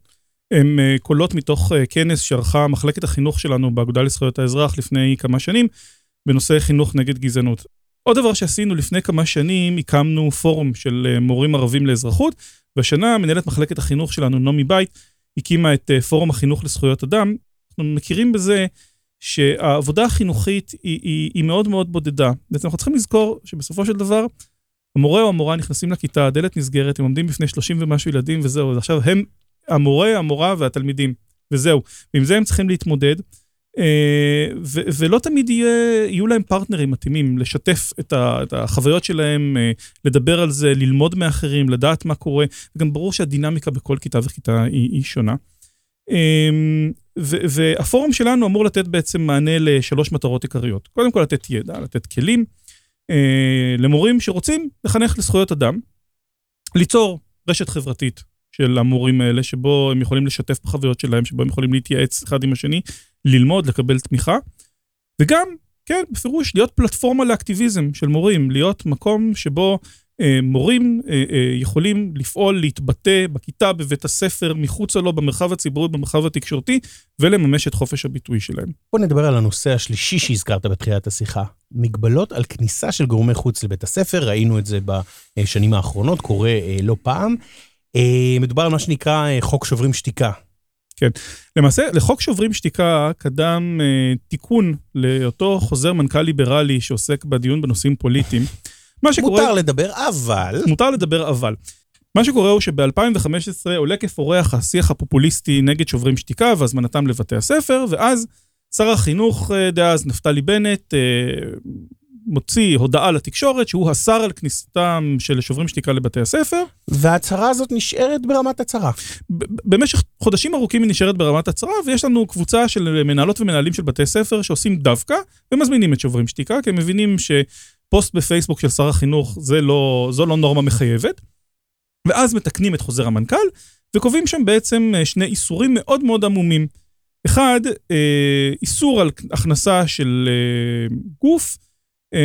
הם אה, קולות מתוך אה, כנס שערכה מחלקת החינוך שלנו באגודה לזכויות האזרח לפני כמה שנים, בנושא חינוך נגד גזענות. עוד דבר שעשינו לפני כמה שנים, הקמנו פורום של אה, מורים ערבים לאזרחות, והשנה מנהלת מחלקת החינוך שלנו, נעמי בית, הקימה את פורום החינוך לזכויות אדם. אנחנו מכירים בזה שהעבודה החינוכית היא, היא, היא מאוד מאוד בודדה. בעצם אנחנו צריכים לזכור שבסופו של דבר, המורה או המורה נכנסים לכיתה, הדלת נסגרת, הם עומדים בפני 30 ומשהו ילדים וזהו. עכשיו הם המורה, המורה והתלמידים, וזהו. ועם זה הם צריכים להתמודד. אה, ו- ולא תמיד יהיה, יהיו להם פרטנרים מתאימים, לשתף את, ה- את החוויות שלהם, אה, לדבר על זה, ללמוד מאחרים, לדעת מה קורה. גם ברור שהדינמיקה בכל כיתה וכיתה היא, היא שונה. והפורום שלנו אמור לתת בעצם מענה לשלוש מטרות עיקריות. קודם כל לתת ידע, לתת כלים אה, למורים שרוצים לחנך לזכויות אדם, ליצור רשת חברתית של המורים האלה, שבו הם יכולים לשתף בחוויות שלהם, שבו הם יכולים להתייעץ אחד עם השני, ללמוד, לקבל תמיכה, וגם כן, בפירוש, להיות פלטפורמה לאקטיביזם של מורים, להיות מקום שבו מורים אה, אה, יכולים לפעול, להתבטא בכיתה, בבית הספר, מחוצה לו, במרחב הציבורי, במרחב התקשורתי, ולממש את חופש הביטוי שלהם. בוא נדבר על הנושא השלישי שהזכרת בתחילת השיחה. מגבלות על כניסה של גורמי חוץ לבית הספר, ראינו את זה בשנים האחרונות, קורה אה, לא פעם. אה, מדובר על מה שנקרא אה, חוק שוברים שתיקה. כן. למעשה, לחוק שוברים שתיקה קדם אה, תיקון לאותו חוזר מנכ"ל ליברלי שעוסק בדיון בנושאים פוליטיים. מה שקורה... מותר לדבר, אבל... מותר לדבר, אבל. מה שקורה הוא שב-2015 עולה כפורח השיח הפופוליסטי נגד שוברים שתיקה והזמנתם לבתי הספר, ואז שר החינוך אה, דאז, נפתלי בנט, אה, מוציא הודעה לתקשורת שהוא אסר על כניסתם של שוברים שתיקה לבתי הספר. וההצהרה הזאת נשארת ברמת הצהרה. במשך חודשים ארוכים היא נשארת ברמת הצהרה, ויש לנו קבוצה של מנהלות ומנהלים של בתי ספר שעושים דווקא, ומזמינים את שוברים שתיקה, כי הם מבינים שפוסט בפייסבוק של שר החינוך זה לא, זו לא נורמה מחייבת. ואז מתקנים את חוזר המנכ"ל, וקובעים שם בעצם אה, שני איסורים מאוד מאוד עמומים. אחד, אה, איסור על הכנסה של אה, גוף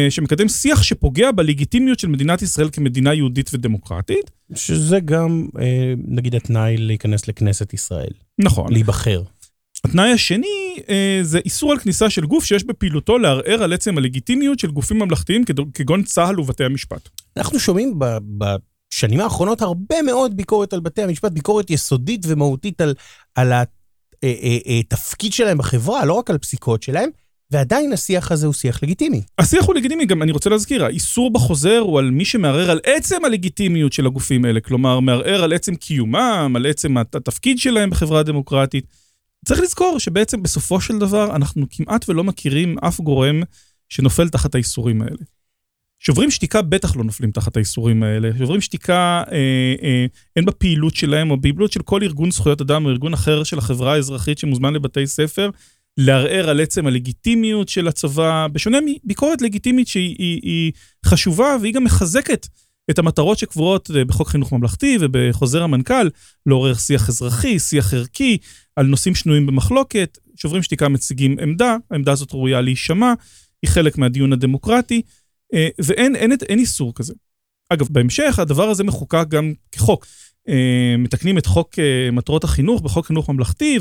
שמקדם שיח שפוגע בלגיטימיות של מדינת ישראל כמדינה יהודית ודמוקרטית. שזה גם, נגיד, התנאי להיכנס לכנסת ישראל. נכון. להיבחר. התנאי השני אה, זה איסור על כניסה של גוף שיש בפעילותו לערער על עצם הלגיטימיות של גופים ממלכתיים כגון צה"ל ובתי המשפט. אנחנו שומעים בשנים האחרונות הרבה מאוד ביקורת על בתי המשפט, ביקורת יסודית ומהותית על, על התפקיד שלהם בחברה, לא רק על פסיקות שלהם. ועדיין השיח הזה הוא שיח לגיטימי. השיח הוא לגיטימי, גם אני רוצה להזכיר, האיסור בחוזר הוא על מי שמערער על עצם הלגיטימיות של הגופים האלה, כלומר, מערער על עצם קיומם, על עצם התפקיד שלהם בחברה הדמוקרטית. צריך לזכור שבעצם בסופו של דבר אנחנו כמעט ולא מכירים אף גורם שנופל תחת האיסורים האלה. שוברים שתיקה בטח לא נופלים תחת האיסורים האלה. שוברים שתיקה, אה, אה, אין בפעילות שלהם או בפעילות של כל ארגון זכויות אדם או ארגון אחר של החברה האזרחית שמוזמן לבתי ספר, לערער על עצם הלגיטימיות של הצבא, בשונה מביקורת לגיטימית שהיא היא, היא חשובה והיא גם מחזקת את המטרות שקבועות אה, בחוק חינוך ממלכתי ובחוזר המנכ"ל, לעורר שיח אזרחי, שיח ערכי, על נושאים שנויים במחלוקת. שוברים שתיקה מציגים עמדה, העמדה הזאת ראויה להישמע, היא חלק מהדיון הדמוקרטי, אה, ואין אין, אין, אין איסור כזה. אגב, בהמשך הדבר הזה מחוקק גם כחוק. אה, מתקנים את חוק אה, מטרות החינוך בחוק חינוך ממלכתי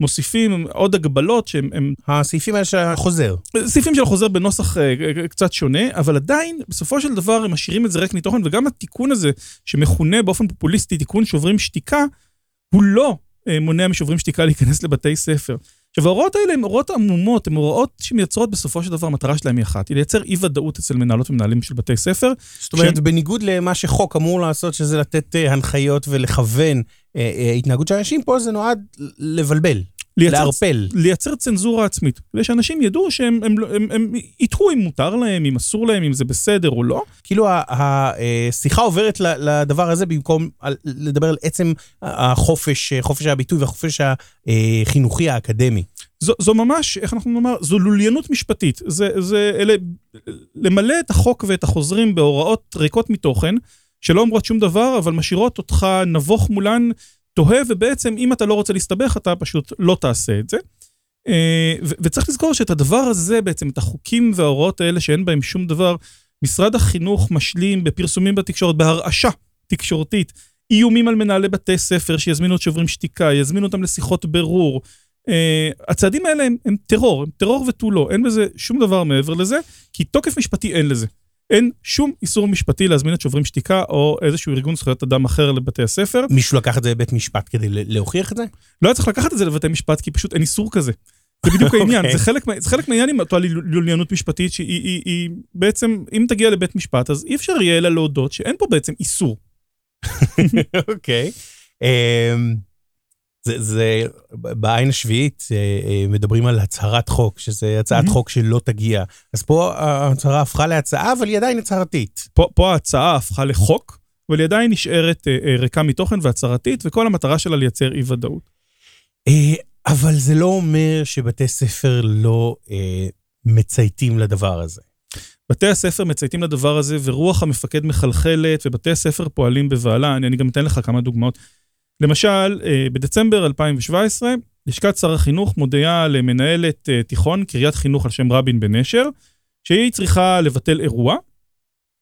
ומוסיפים עוד הגבלות שהם... הם... הסעיפים האלה של החוזר. סעיפים של החוזר בנוסח אה, קצת שונה, אבל עדיין, בסופו של דבר הם משאירים את זה ריק מתוכן, וגם התיקון הזה, שמכונה באופן פופוליסטי תיקון שוברים שתיקה, הוא לא מונע משוברים שתיקה להיכנס לבתי ספר. עכשיו, ההוראות האלה הן הוראות עמומות, הן הוראות שמייצרות בסופו של דבר, המטרה שלהן היא אחת, היא לייצר אי-ודאות אצל מנהלות ומנהלים של בתי ספר. זאת אומרת, שהם... בניגוד למה שחוק אמור לעשות, שזה לתת uh, הנחיות ולכוון uh, uh, התנהגות של אנשים, פה זה נועד לבלבל. לייצר, לערפל. לייצר צנזורה עצמית, כדי שאנשים ידעו שהם הם, הם, הם יתחו אם מותר להם, אם אסור להם, אם זה בסדר או לא. כאילו השיחה עוברת לדבר הזה במקום לדבר על עצם החופש, חופש הביטוי והחופש החינוכי האקדמי. זו, זו ממש, איך אנחנו נאמר, זו לוליינות משפטית. זה, זה אלה, למלא את החוק ואת החוזרים בהוראות ריקות מתוכן, שלא אומרות שום דבר, אבל משאירות אותך נבוך מולן תוהה, ובעצם אם אתה לא רוצה להסתבך, אתה פשוט לא תעשה את זה. אה, וצריך לזכור שאת הדבר הזה, בעצם את החוקים וההוראות האלה שאין בהם שום דבר, משרד החינוך משלים בפרסומים בתקשורת, בהרעשה תקשורתית, איומים על מנהלי בתי ספר שיזמינו את שוברים שתיקה, יזמינו אותם לשיחות ברור. Uh, הצעדים האלה הם, הם טרור, הם טרור ותו לא, אין בזה שום דבר מעבר לזה, כי תוקף משפטי אין לזה. אין שום איסור משפטי להזמין את שוברים שתיקה או איזשהו ארגון זכויות אדם אחר לבתי הספר. מישהו לקח את זה לבית משפט כדי להוכיח את זה? לא היה צריך לקחת את זה לבתי משפט, כי פשוט אין איסור כזה. זה בדיוק העניין, okay. אוקיי. זה, חלק, זה חלק מהעניין עם אותה לוליינות משפטית, שהיא היא, היא, בעצם, אם תגיע לבית משפט, אז אי אפשר יהיה אלא להודות שאין פה בעצם איסור. אוקיי. okay. אמ, um... זה, זה בעין השביעית אה, אה, מדברים על הצהרת חוק, שזה הצעת mm-hmm. חוק שלא תגיע. אז פה ההצהרה הפכה להצעה, אבל היא עדיין הצהרתית. פה, פה ההצעה הפכה לחוק, אבל היא עדיין נשארת אה, ריקה מתוכן והצהרתית, וכל המטרה שלה לייצר אי-ודאות. אבל זה לא אומר שבתי ספר לא אה, מצייתים לדבר הזה. בתי הספר מצייתים לדבר הזה, ורוח המפקד מחלחלת, ובתי הספר פועלים בבהלה. אני, אני גם אתן לך כמה דוגמאות. למשל, אה, בדצמבר 2017 לשכת שר החינוך מודיעה למנהלת אה, תיכון, קריית חינוך על שם רבין בנשר, שהיא צריכה לבטל אירוע,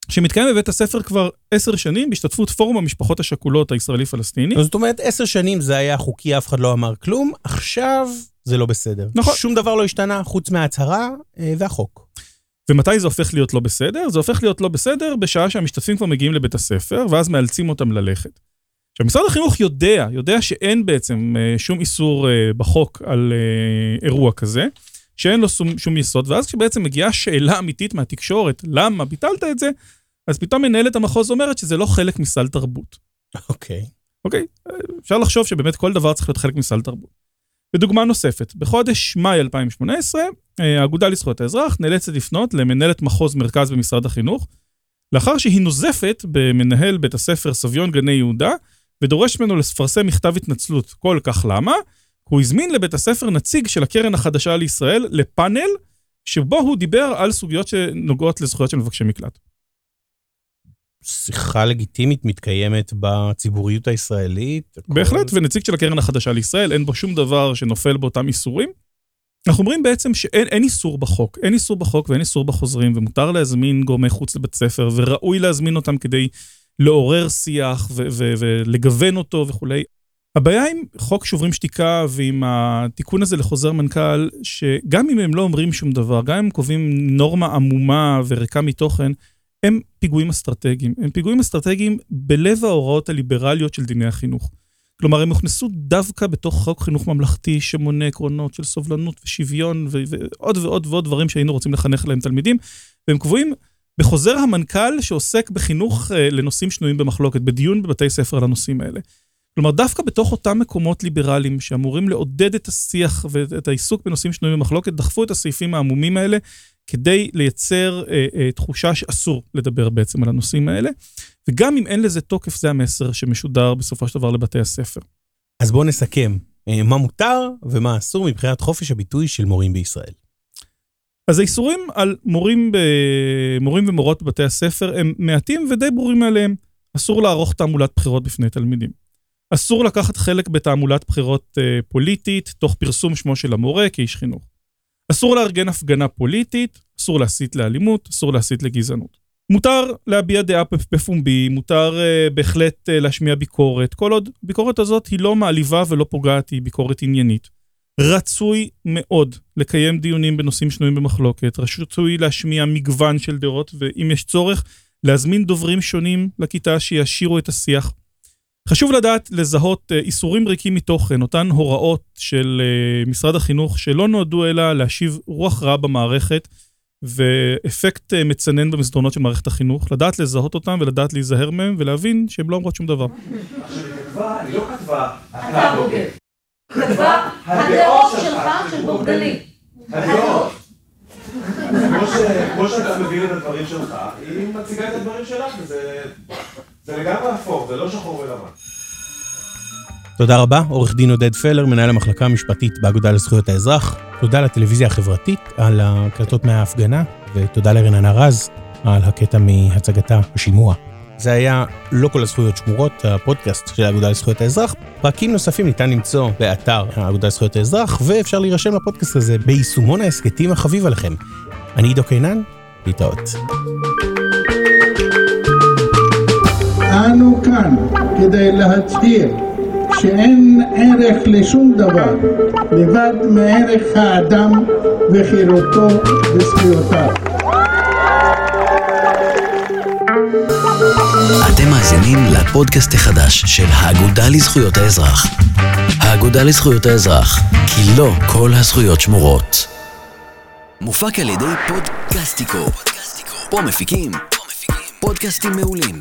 שמתקיים בבית הספר כבר עשר שנים בהשתתפות פורום המשפחות השכולות הישראלי-פלסטיני. זאת אומרת, עשר שנים זה היה חוקי, אף אחד לא אמר כלום, עכשיו זה לא בסדר. נכון. שום דבר לא השתנה חוץ מההצהרה אה, והחוק. ומתי זה הופך להיות לא בסדר? זה הופך להיות לא בסדר בשעה שהמשתתפים כבר מגיעים לבית הספר, ואז מאלצים אותם ללכת. עכשיו, משרד החינוך יודע, יודע שאין בעצם אה, שום איסור אה, בחוק על אה, אירוע כזה, שאין לו שום, שום יסוד, ואז כשבעצם מגיעה שאלה אמיתית מהתקשורת, למה ביטלת את זה, אז פתאום מנהלת המחוז אומרת שזה לא חלק מסל תרבות. אוקיי. אוקיי? אפשר לחשוב שבאמת כל דבר צריך להיות חלק מסל תרבות. ודוגמה נוספת, בחודש מאי 2018, האגודה לזכויות האזרח נאלצת לפנות למנהלת מחוז מרכז במשרד החינוך, לאחר שהיא נוזפת במנהל בית הספר סביון גני יהודה, ודורש ממנו לפרסם מכתב התנצלות. כל כך למה? הוא הזמין לבית הספר נציג של הקרן החדשה לישראל לפאנל, שבו הוא דיבר על סוגיות שנוגעות לזכויות של מבקשי מקלט. שיחה לגיטימית מתקיימת בציבוריות הישראלית. בהחלט, כל... ונציג של הקרן החדשה לישראל, אין בו שום דבר שנופל באותם איסורים. אנחנו אומרים בעצם שאין איסור בחוק, אין איסור בחוק ואין איסור בחוזרים, ומותר להזמין גורמי חוץ לבית ספר, וראוי להזמין אותם כדי לעורר שיח ולגוון אותו וכולי. הבעיה עם חוק שוברים שתיקה ועם התיקון הזה לחוזר מנכ"ל, שגם אם הם לא אומרים שום דבר, גם אם הם קובעים נורמה עמומה וריקה מתוכן, הם פיגועים אסטרטגיים. הם פיגועים אסטרטגיים בלב ההוראות הליברליות של דיני החינוך. כלומר, הם הוכנסו דווקא בתוך חוק חינוך ממלכתי שמונה עקרונות של סובלנות ושוויון ועוד ועוד ועוד דברים שהיינו רוצים לחנך להם תלמידים, והם קבועים בחוזר המנכ"ל שעוסק בחינוך אה, לנושאים שנויים במחלוקת, בדיון בבתי ספר על הנושאים האלה. כלומר, דווקא בתוך אותם מקומות ליברליים שאמורים לעודד את השיח ואת העיסוק בנושאים שנויים במחלוקת, דחפו את הסעיפים העמומים האלה כדי לייצר אה, אה, תחושה שאסור לדבר בעצם על הנושאים האלה. וגם אם אין לזה תוקף, זה המסר שמשודר בסופו של דבר לבתי הספר. אז בואו נסכם, אה, מה מותר ומה אסור מבחינת חופש הביטוי של מורים בישראל. אז האיסורים על מורים, ב... מורים ומורות בבתי הספר הם מעטים ודי ברורים מעליהם. אסור לערוך תעמולת בחירות בפני תלמידים. אסור לקחת חלק בתעמולת בחירות אה, פוליטית, תוך פרסום שמו של המורה כאיש חינוך. אסור לארגן הפגנה פוליטית, אסור להסית לאלימות, אסור להסית לגזענות. מותר להביע דעה בפומבי, מותר uh, בהחלט uh, להשמיע ביקורת, כל עוד הביקורת הזאת היא לא מעליבה ולא פוגעת, היא ביקורת עניינית. רצוי מאוד לקיים דיונים בנושאים שנויים במחלוקת, רצוי להשמיע מגוון של דעות, ואם יש צורך, להזמין דוברים שונים לכיתה שיעשירו את השיח. חשוב לדעת לזהות אה, איסורים ריקים מתוכן, אותן הוראות של אה, משרד החינוך שלא נועדו אלא להשיב רוח רעה במערכת ואפקט אה, מצנן במסדרונות של מערכת החינוך, לדעת לזהות אותם ולדעת להיזהר מהם ולהבין שהן לא אומרות שום דבר. עכשיו היא כתבה, היא לא אתה בוגד. כתבה, הדעות שלך של בוגדני. הדעות. כמו שאתה מבין את הדברים שלך, היא מציגה את הדברים שלך, וזה לגמרי אפור, זה לא שחור ולבן. תודה רבה, עורך דין עודד פלר, מנהל המחלקה המשפטית באגודה לזכויות האזרח. תודה לטלוויזיה החברתית על הקלטות מההפגנה, ותודה לרננה רז על הקטע מהצגתה השימוע. זה היה לא כל הזכויות שמורות, הפודקאסט של האגודה לזכויות האזרח. פרקים נוספים ניתן למצוא באתר האגודה לזכויות האזרח, ואפשר להירשם לפודקאסט הזה ביישומון ההסכתים החביב עליכם. אני עידו קינן, להתראות. אנו כאן כדי להצהיר שאין ערך לשום דבר לבד מערך האדם וחירותו וזכויותיו. אתם מאזינים לפודקאסט החדש של האגודה לזכויות האזרח. האגודה לזכויות האזרח, כי לא כל הזכויות שמורות. מופק על ידי פודקאסטיקו. פה מפיקים פודקאסטים מעולים.